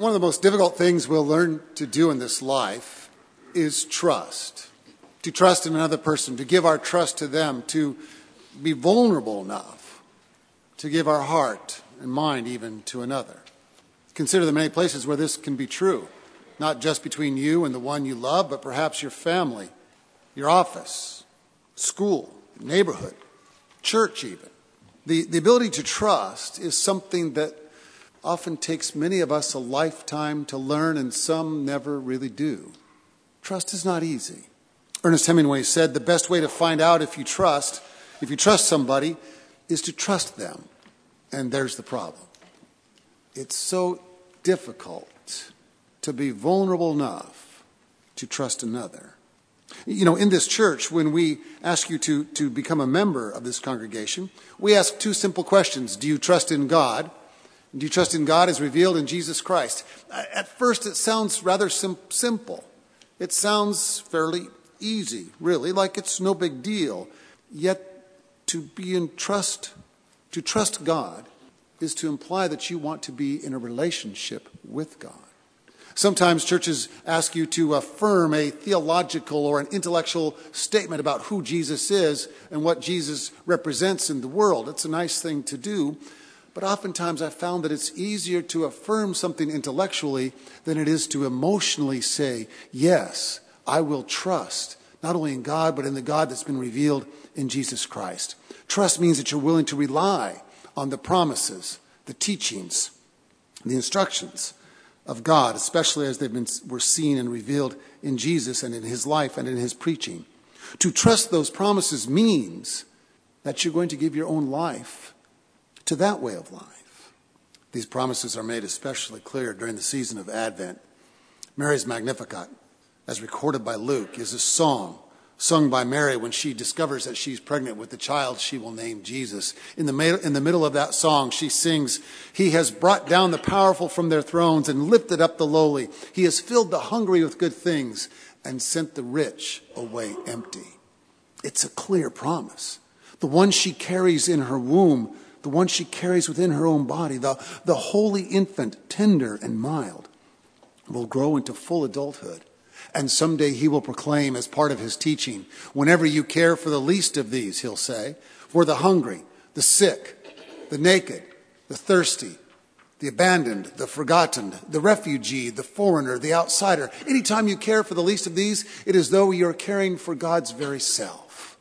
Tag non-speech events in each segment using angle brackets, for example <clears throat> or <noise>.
One of the most difficult things we'll learn to do in this life is trust. To trust in another person, to give our trust to them, to be vulnerable enough to give our heart and mind even to another. Consider the many places where this can be true, not just between you and the one you love, but perhaps your family, your office, school, neighborhood, church, even. The, the ability to trust is something that often takes many of us a lifetime to learn, and some never really do. Trust is not easy. Ernest Hemingway said the best way to find out if you trust, if you trust somebody, is to trust them. And there's the problem. It's so difficult to be vulnerable enough to trust another. You know, in this church, when we ask you to, to become a member of this congregation, we ask two simple questions Do you trust in God? Do you trust in God as revealed in Jesus Christ? Uh, at first, it sounds rather sim- simple. It sounds fairly easy, really, like it's no big deal. Yet, to be in trust, to trust God, is to imply that you want to be in a relationship with God. Sometimes churches ask you to affirm a theological or an intellectual statement about who Jesus is and what Jesus represents in the world. It's a nice thing to do, but oftentimes I've found that it's easier to affirm something intellectually than it is to emotionally say, Yes, I will trust, not only in God, but in the God that's been revealed in Jesus Christ. Trust means that you're willing to rely on the promises, the teachings, the instructions of God, especially as they've been were seen and revealed in Jesus and in his life and in his preaching. To trust those promises means that you're going to give your own life to that way of life. These promises are made especially clear during the season of Advent. Mary's Magnificat, as recorded by Luke, is a song sung by Mary when she discovers that she's pregnant with the child she will name Jesus. In the, in the middle of that song, she sings, He has brought down the powerful from their thrones and lifted up the lowly. He has filled the hungry with good things and sent the rich away empty. It's a clear promise. The one she carries in her womb the one she carries within her own body, the, the holy infant, tender and mild, will grow into full adulthood. And someday he will proclaim as part of his teaching, whenever you care for the least of these, he'll say, for the hungry, the sick, the naked, the thirsty, the abandoned, the forgotten, the refugee, the foreigner, the outsider. Anytime you care for the least of these, it is though you're caring for God's very self.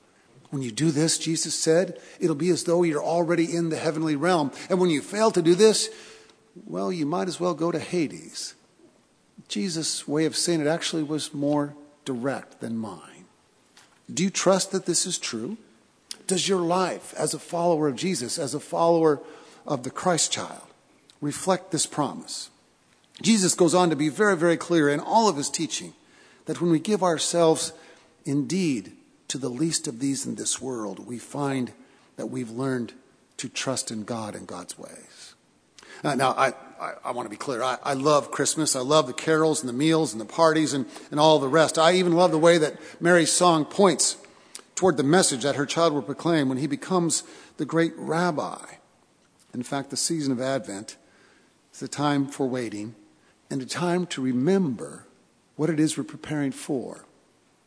When you do this, Jesus said, it'll be as though you're already in the heavenly realm. And when you fail to do this, well, you might as well go to Hades. Jesus' way of saying it actually was more direct than mine. Do you trust that this is true? Does your life as a follower of Jesus, as a follower of the Christ child, reflect this promise? Jesus goes on to be very, very clear in all of his teaching that when we give ourselves indeed to the least of these in this world, we find that we've learned to trust in God and God's ways. Uh, now, I, I, I, want to be clear. I, I, love Christmas. I love the carols and the meals and the parties and, and all the rest. I even love the way that Mary's song points toward the message that her child will proclaim when he becomes the great rabbi. In fact, the season of Advent is a time for waiting and a time to remember what it is we're preparing for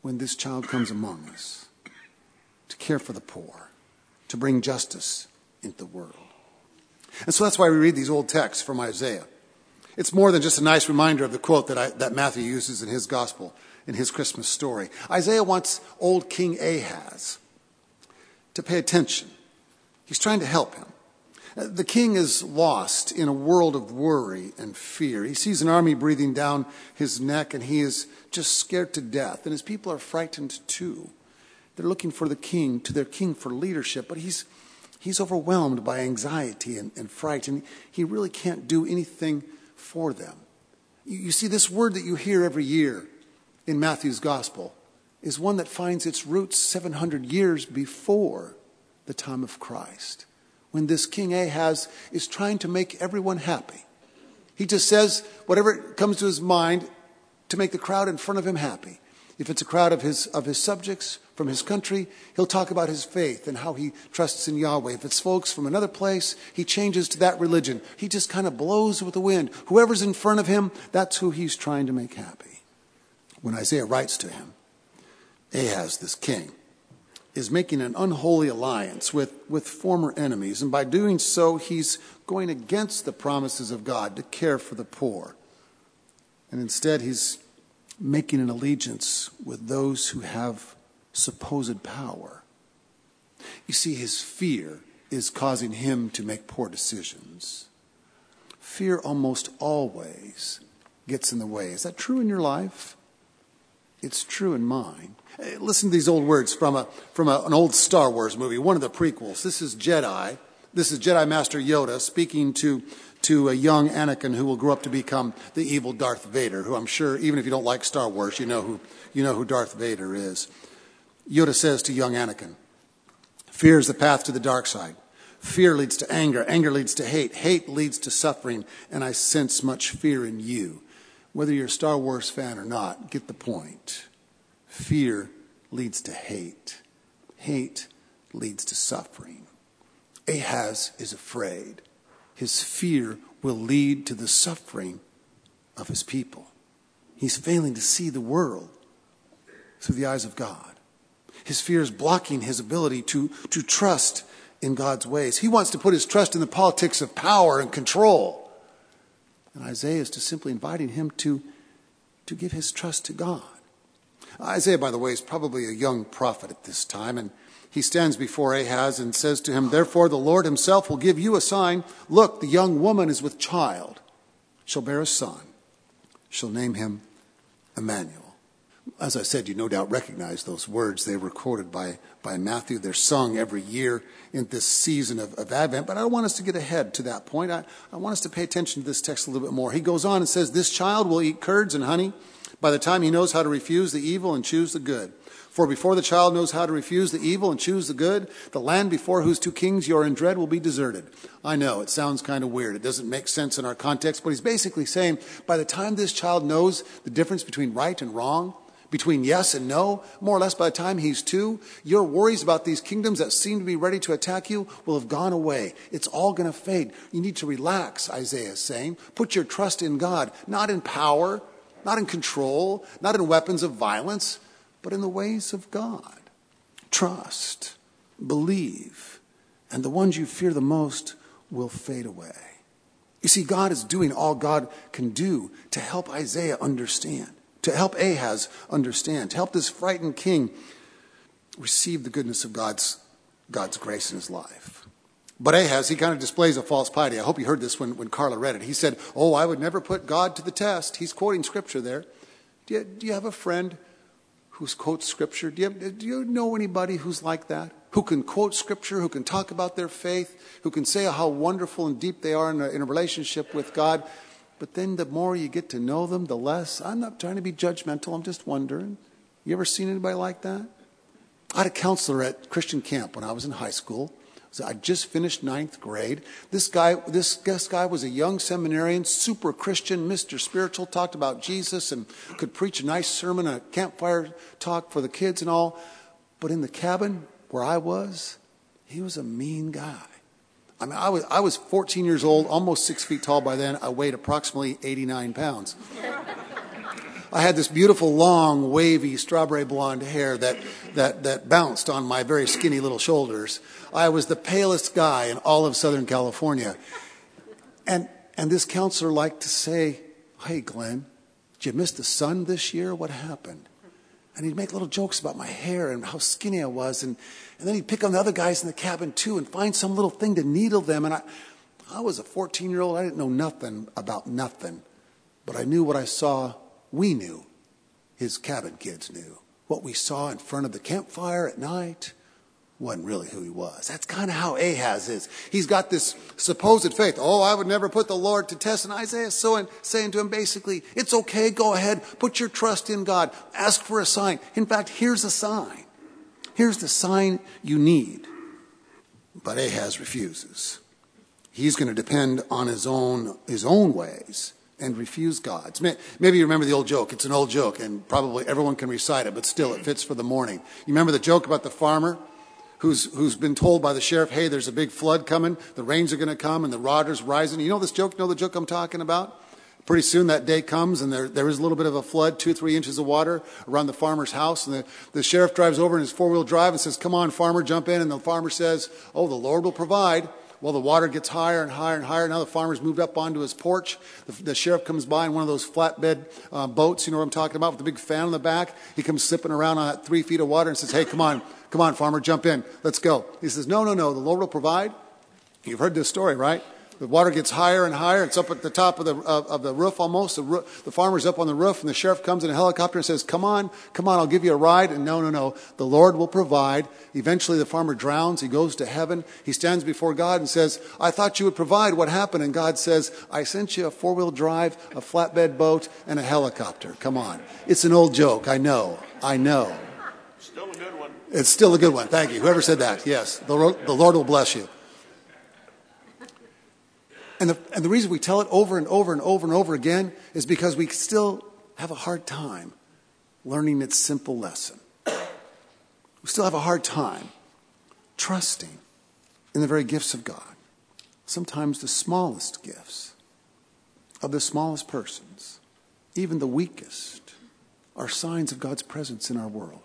when this child comes among us to care for the poor, to bring justice into the world. And so that's why we read these old texts from Isaiah. It's more than just a nice reminder of the quote that, I, that Matthew uses in his gospel, in his Christmas story. Isaiah wants old King Ahaz to pay attention. He's trying to help him. The king is lost in a world of worry and fear. He sees an army breathing down his neck and he is just scared to death. And his people are frightened too. They're looking for the king, to their king for leadership, but he's, he's overwhelmed by anxiety and, and fright, and he really can't do anything for them. You, you see, this word that you hear every year in Matthew's gospel is one that finds its roots 700 years before the time of Christ when this King Ahaz is trying to make everyone happy. He just says whatever comes to his mind to make the crowd in front of him happy. If it's a crowd of his, of his subjects from his country, he'll talk about his faith and how he trusts in Yahweh. If it's folks from another place, he changes to that religion. He just kind of blows with the wind. Whoever's in front of him, that's who he's trying to make happy. When Isaiah writes to him, Ahaz, this king, is making an unholy alliance with, with former enemies. And by doing so, he's going against the promises of God to care for the poor. And instead, he's making an allegiance with those who have supposed power. You see, his fear is causing him to make poor decisions. Fear almost always gets in the way. Is that true in your life? It's true in mine. Eh, listen to these old words from, a, from a, an old Star Wars movie, one of the prequels. This is Jedi. This is Jedi Master Yoda speaking to, to a young Anakin who will grow up to become the evil Darth Vader, who I'm sure, even if you don't like Star Wars, you know who, you know who Darth Vader is. Yoda says to young Anakin, Fear is the path to the dark side. Fear leads to anger. Anger leads to hate. Hate leads to suffering. And I sense much fear in you. Whether you're a Star Wars fan or not, get the point. Fear leads to hate. Hate leads to suffering. Ahaz is afraid. His fear will lead to the suffering of his people. He's failing to see the world through the eyes of God. His fear is blocking his ability to, to trust in God's ways. He wants to put his trust in the politics of power and control. And Isaiah is just simply inviting him to, to give his trust to God. Isaiah, by the way, is probably a young prophet at this time, and he stands before Ahaz and says to him, Therefore the Lord himself will give you a sign. Look, the young woman is with child, shall bear a son, shall name him Emmanuel. As I said, you no doubt recognize those words. They were quoted by, by Matthew. They're sung every year in this season of, of Advent. But I don't want us to get ahead to that point. I, I want us to pay attention to this text a little bit more. He goes on and says, This child will eat curds and honey by the time he knows how to refuse the evil and choose the good. For before the child knows how to refuse the evil and choose the good, the land before whose two kings you are in dread will be deserted. I know, it sounds kind of weird. It doesn't make sense in our context, but he's basically saying by the time this child knows the difference between right and wrong, between yes and no, more or less by the time he's two, your worries about these kingdoms that seem to be ready to attack you will have gone away. It's all going to fade. You need to relax, Isaiah is saying. Put your trust in God, not in power, not in control, not in weapons of violence, but in the ways of God. Trust, believe, and the ones you fear the most will fade away. You see, God is doing all God can do to help Isaiah understand, to help Ahaz understand, to help this frightened king receive the goodness of God's, God's grace in his life. But Ahaz, he kind of displays a false piety. I hope you heard this when, when Carla read it. He said, Oh, I would never put God to the test. He's quoting scripture there. Do you, do you have a friend who quotes scripture? Do you, have, do you know anybody who's like that? Who can quote scripture, who can talk about their faith, who can say how wonderful and deep they are in a, in a relationship with God? But then the more you get to know them, the less. I'm not trying to be judgmental, I'm just wondering. You ever seen anybody like that? I had a counselor at Christian camp when I was in high school. So I just finished ninth grade. This guy, this, this guy was a young seminarian, super Christian, Mr. Spiritual, talked about Jesus and could preach a nice sermon, a campfire talk for the kids and all. But in the cabin where I was, he was a mean guy. I mean, I was, I was 14 years old, almost six feet tall by then. I weighed approximately 89 pounds. I had this beautiful, long, wavy, strawberry blonde hair that, that, that bounced on my very skinny little shoulders. I was the palest guy in all of Southern California. And, and this counselor liked to say, Hey, Glenn, did you miss the sun this year? What happened? And he'd make little jokes about my hair and how skinny I was. And, and then he'd pick on the other guys in the cabin too and find some little thing to needle them. And I, I was a 14 year old. I didn't know nothing about nothing. But I knew what I saw we knew, his cabin kids knew. What we saw in front of the campfire at night wasn't really who he was. That's kind of how Ahaz is. He's got this supposed faith. Oh, I would never put the Lord to test. And Isaiah is so and saying to him basically, it's okay, go ahead, put your trust in God, ask for a sign. In fact, here's a sign. Here's the sign you need. But Ahaz refuses. He's going to depend on his own, his own ways and refuse God's. Maybe you remember the old joke. It's an old joke, and probably everyone can recite it, but still it fits for the morning. You remember the joke about the farmer who's, who's been told by the sheriff, hey, there's a big flood coming, the rains are going to come, and the water's rising. You know this joke? You know the joke I'm talking about? Pretty soon that day comes, and there, there is a little bit of a flood, two three inches of water around the farmer's house. And the, the sheriff drives over in his four wheel drive and says, Come on, farmer, jump in. And the farmer says, Oh, the Lord will provide. Well, the water gets higher and higher and higher. Now the farmer's moved up onto his porch. The, the sheriff comes by in one of those flatbed uh, boats, you know what I'm talking about, with the big fan on the back. He comes sipping around on that three feet of water and says, Hey, come on, come on, farmer, jump in. Let's go. He says, No, no, no, the Lord will provide. You've heard this story, right? The water gets higher and higher. It's up at the top of the, of, of the roof almost. The, the farmer's up on the roof, and the sheriff comes in a helicopter and says, Come on, come on, I'll give you a ride. And no, no, no. The Lord will provide. Eventually, the farmer drowns. He goes to heaven. He stands before God and says, I thought you would provide. What happened? And God says, I sent you a four wheel drive, a flatbed boat, and a helicopter. Come on. It's an old joke. I know. I know. Still a good one. It's still a good one. Thank you. Whoever said that. Yes. The Lord, the Lord will bless you. And the, and the reason we tell it over and over and over and over again is because we still have a hard time learning its simple lesson. We still have a hard time trusting in the very gifts of God. Sometimes the smallest gifts of the smallest persons, even the weakest, are signs of God's presence in our world.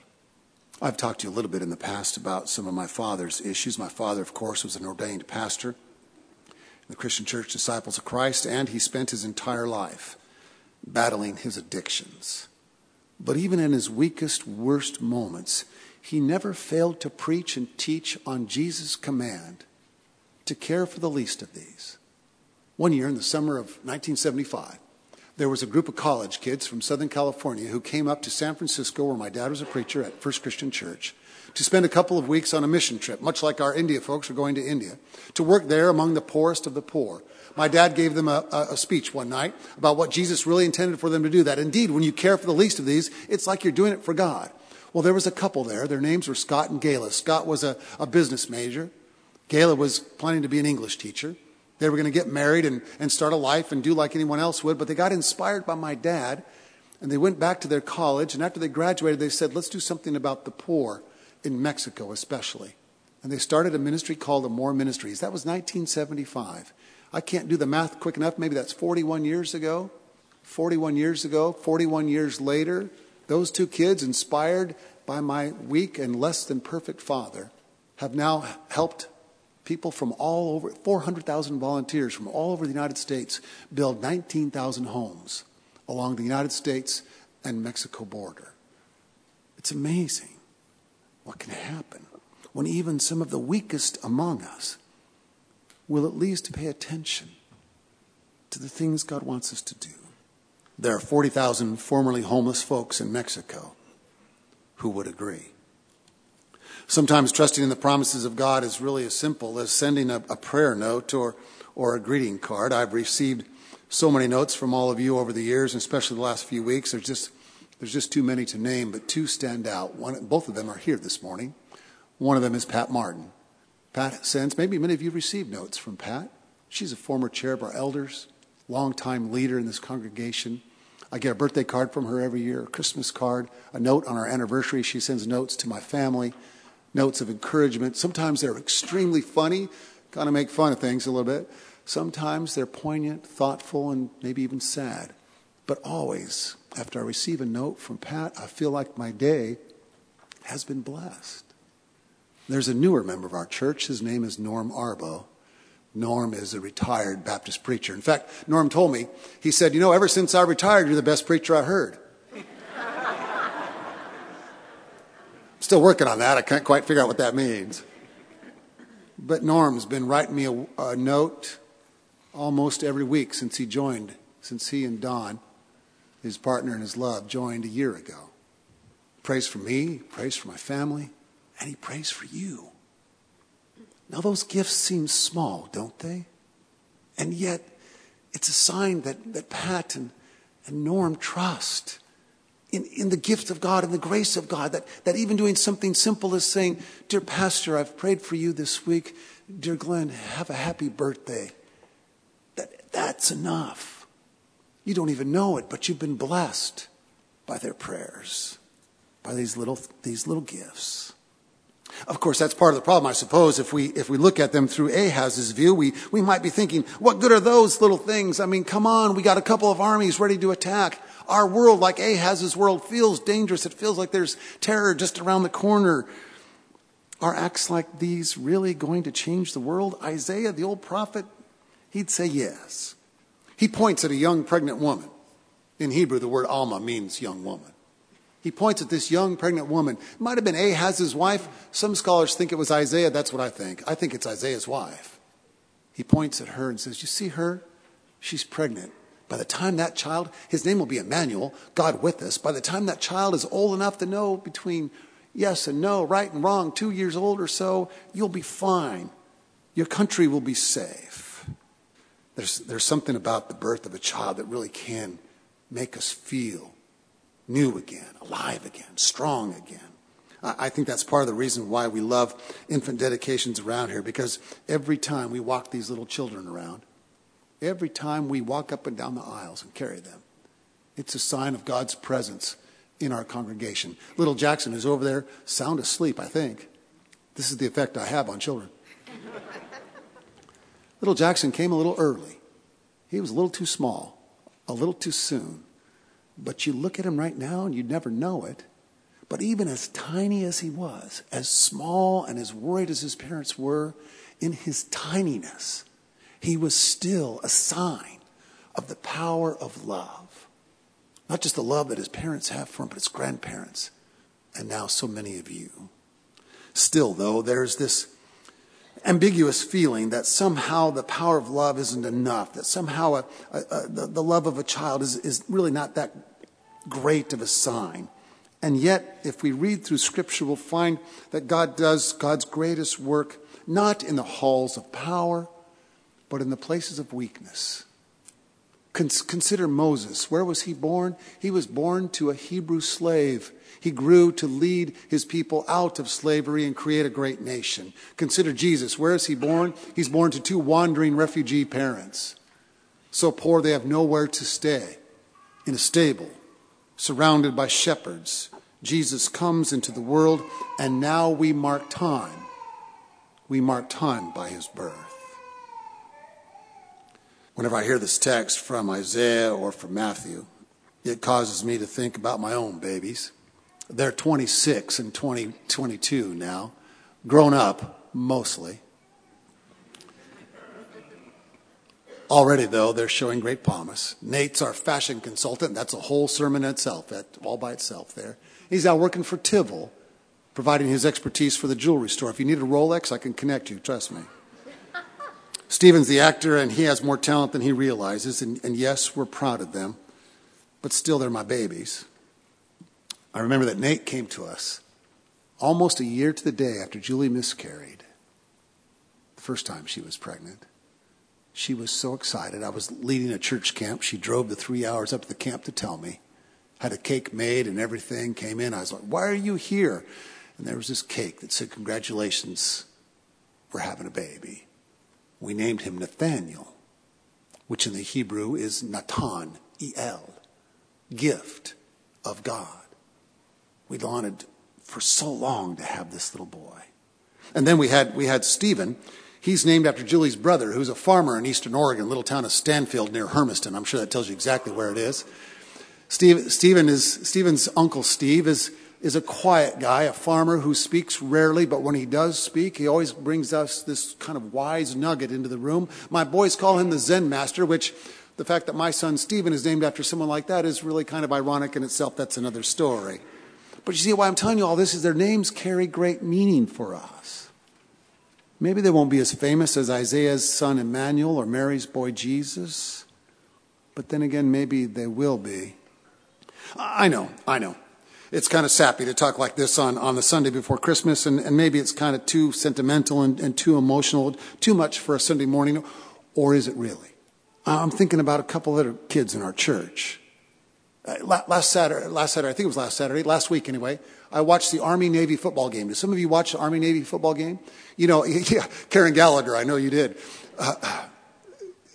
I've talked to you a little bit in the past about some of my father's issues. My father, of course, was an ordained pastor in the Christian Church Disciples of Christ, and he spent his entire life battling his addictions. But even in his weakest, worst moments, he never failed to preach and teach on Jesus' command to care for the least of these. One year in the summer of 1975, there was a group of college kids from Southern California who came up to San Francisco, where my dad was a preacher at First Christian Church, to spend a couple of weeks on a mission trip, much like our India folks are going to India, to work there among the poorest of the poor. My dad gave them a, a, speech one night about what Jesus really intended for them to do. That indeed, when you care for the least of these, it's like you're doing it for God. Well, there was a couple there. Their names were Scott and Gayla. Scott was a, a business major. Gayla was planning to be an English teacher. They were going to get married and, and start a life and do like anyone else would, but they got inspired by my dad and they went back to their college. And after they graduated, they said, let's do something about the poor in Mexico, especially. And they started a ministry called the Amor Ministries. That was 1975. I can't do the math quick enough. Maybe that's 41 years ago. 41 years ago, 41 years later, those two kids, inspired by my weak and less than perfect father, have now helped people from all over, 400,000 volunteers from all over the United States, build 19,000 homes along the United States and Mexico border. It's amazing what can happen when even some of the weakest among us will at least pay attention to the things God wants us to do. There are 40,000 formerly homeless folks in Mexico who would agree. Sometimes trusting in the promises of God is really as simple as sending a, a prayer note or, or a greeting card. I've received so many notes from all of you over the years, especially the last few weeks. There's just there's just too many to name, but two stand out. One, both of them are here this morning. One of them is Pat Martin. Pat sends, maybe many of you received notes from Pat. She's a former chair of our elders, longtime leader in this congregation. I get a birthday card from her every year, a Christmas card, a note on our anniversary. She sends notes to my family, notes of encouragement. Sometimes they're extremely funny, kind of make fun of things a little bit. Sometimes they're poignant, thoughtful, and maybe even sad. But always after I receive a note from Pat, I feel like my day has been blessed. There's a newer member of our church. His name is Norm Arbo. Norm is a retired Baptist preacher. In fact, Norm told me, he said, You know, ever since I retired, you're the best preacher I heard. Still working on that. I can't quite figure out what that means. But Norm's been writing me a, a note almost every week since he joined, since he and Don his partner in his love, joined a year ago. Prays for me, prays for my family, and he prays for you. Now, those gifts seem small, don't they? And yet, it's a sign that, that Pat and, and Norm trust in, in the gift of God and the grace of God, that, that even doing something simple as saying, Dear Pastor, I've prayed for you this week. Dear Glenn, have a happy birthday. That, that's enough. You don't even know it, but you've been blessed by their prayers, by these little, these little gifts. Of course, that's part of the problem, I suppose. If we, if we look at them through Ahaz's view, we, we might be thinking, what good are those little things? I mean, come on, we got a couple of armies ready to attack. Our world, like Ahaz's world, feels dangerous. It feels like there's terror just around the corner. Are acts like these really going to change the world? Isaiah, the old prophet, he'd say yes. He points at a young pregnant woman. In Hebrew, the word Alma means young woman. He points at this young pregnant woman. It might have been Ahaz's wife. Some scholars think it was Isaiah. That's what I think. I think it's Isaiah's wife. He points at her and says, You see her? She's pregnant. By the time that child, his name will be Emmanuel, God with us. By the time that child is old enough to know between yes and no, right and wrong, two years old or so, you'll be fine. Your country will be safe. There's, there's something about the birth of a child that really can make us feel new again, alive again, strong again. I think that's part of the reason why we love infant dedications around here because every time we walk these little children around, every time we walk up and down the aisles and carry them, it's a sign of God's presence in our congregation. Little Jackson is over there, sound asleep, I think. This is the effect I have on children. <laughs> little Jackson came a little early. He was a little too small, a little too soon. But you look at him right now and you'd never know it. But even as tiny as he was, as small and as worried as his parents were, in his tininess, he was still a sign of the power of love. Not just the love that his parents have for him, but his grandparents, and now so many of you. Still, though, there's this ambiguous feeling that somehow the power of love isn't enough, that somehow a, a, a, the, the love of a child is, is really not that great of a sign. And yet, if we read through Scripture, we'll find that God does God's greatest work not in the halls of power, but in the places of weakness. Consider Moses. Where was he born? He was born to a Hebrew slave. He grew to lead his people out of slavery and create a great nation. Consider Jesus. Where is he born? He's born to two wandering refugee parents. So poor they have nowhere to stay in a stable surrounded by shepherds. Jesus comes into the world, and now we mark time. We mark time by his birth. Whenever I hear this text from Isaiah or from Matthew, it causes me to think about my own babies. They're 26 and 20, 22 now, grown up mostly. Already, though, they're showing great promise. Nate's our fashion consultant. That's a whole sermon in itself, all by itself there. He's now working for Tivol, providing his expertise for the jewelry store. If you need a Rolex, I can connect you, trust me. Stephen's the actor, and he has more talent than he realizes. And, and yes, we're proud of them, but still, they're my babies. I remember that Nate came to us almost a year to the day after Julie miscarried, the first time she was pregnant. She was so excited. I was leading a church camp. She drove the three hours up to the camp to tell me. Had a cake made and everything. Came in. I was like, Why are you here? And there was this cake that said, Congratulations, we're having a baby. We named him Nathaniel, which in the Hebrew is Natan, E L, gift of God. We'd wanted for so long to have this little boy. And then we had, we had Stephen He's named after Julie's brother, who's a farmer in eastern Oregon, little town of Stanfield near Hermiston. I'm sure that tells you exactly where it is. Steve, Stephen is, Stephen's uncle Steve is, is a quiet guy, a farmer who speaks rarely, but when he does speak, he always brings us this kind of wise nugget into the room. My boys call him the Zen master, which the fact that my son Stephen is named after someone like that is really kind of ironic in itself. That's another story. But you see, why I'm telling you all this is their names carry great meaning for us. Maybe they won't be as famous as Isaiah's son Emmanuel or Mary's boy Jesus, but then again, maybe they will be. I know, I know. It's kind of sappy to talk like this on, on the Sunday before Christmas, and, and maybe it's kind of too sentimental and, and too emotional, too much for a Sunday morning, or is it really? I'm thinking about a couple other kids in our church. Uh, last Saturday, last Saturday, I think it was last Saturday, last week anyway, I watched the Army Navy football game. Did some of you watch the Army Navy football game? You know, <laughs> yeah, Karen Gallagher, I know you did. Uh,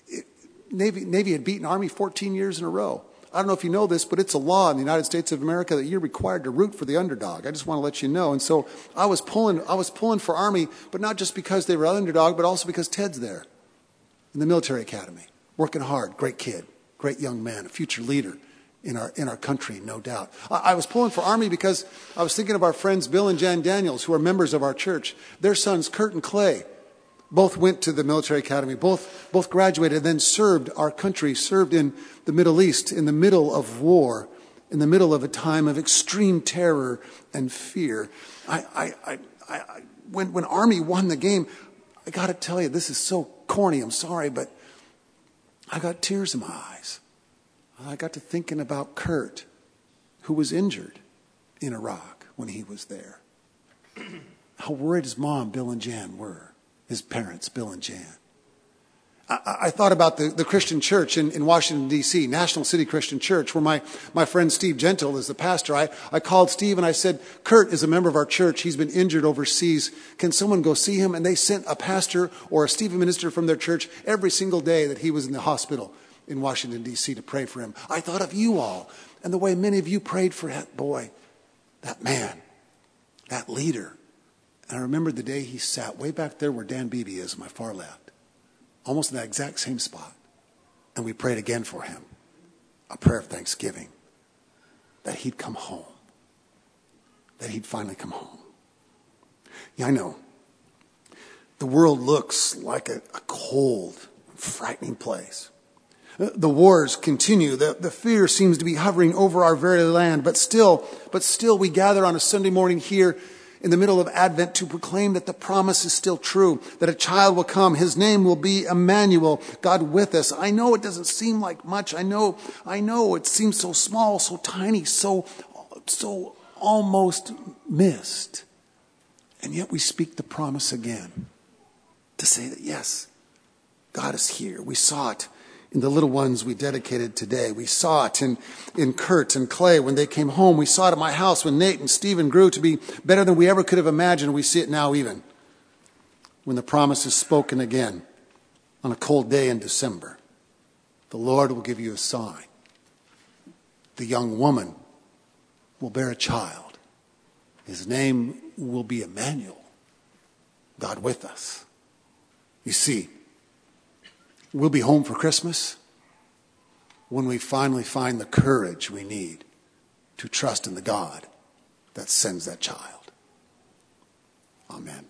it, Navy, Navy had beaten Army 14 years in a row. I don't know if you know this, but it's a law in the United States of America that you're required to root for the underdog. I just want to let you know. And so I was pulling, I was pulling for Army, but not just because they were underdog, but also because Ted's there in the military academy, working hard, great kid, great young man, a future leader in our, in our country, no doubt. I, I was pulling for Army because I was thinking of our friends Bill and Jan Daniels, who are members of our church. Their sons, Kurt and Clay, both went to the military academy, both, both graduated, and then served our country, served in the Middle East in the middle of war, in the middle of a time of extreme terror and fear. I, I, I, I when, when Army won the game, I got to tell you, this is so corny, I'm sorry, but I got tears in my eyes. I got to thinking about Kurt, who was injured in Iraq when he was there. <clears throat> How worried his mom, Bill and Jan, were his parents, Bill and Jan. I, I thought about the, the Christian church in, in Washington, D.C., National City Christian Church, where my, my friend Steve Gentle is the pastor. I, I called Steve and I said, Kurt is a member of our church. He's been injured overseas. Can someone go see him? And they sent a pastor or a Stephen minister from their church every single day that he was in the hospital in Washington, D.C. to pray for him. I thought of you all and the way many of you prayed for that boy, that man, that leader and I remember the day he sat way back there where Dan Beebe is, my far left, almost in that exact same spot. And we prayed again for him a prayer of thanksgiving that he'd come home, that he'd finally come home. Yeah, I know. The world looks like a, a cold, frightening place. Uh, the wars continue. The, the fear seems to be hovering over our very land, but still, but still we gather on a Sunday morning here in the middle of Advent to proclaim that the promise is still true, that a child will come. His name will be Emmanuel, God with us. I know it doesn't seem like much. I know, I know it seems so small, so tiny, so, so almost missed. And yet we speak the promise again to say that yes, God is here. We saw it in the little ones we dedicated today. We saw it in, in Kurt and Clay when they came home. We saw it at my house when Nate and Stephen grew to be better than we ever could have imagined. We see it now even when the promise is spoken again on a cold day in December. The Lord will give you a sign. The young woman will bear a child. His name will be Emmanuel, God with us. You see, We'll be home for Christmas when we finally find the courage we need to trust in the God that sends that child. Amen.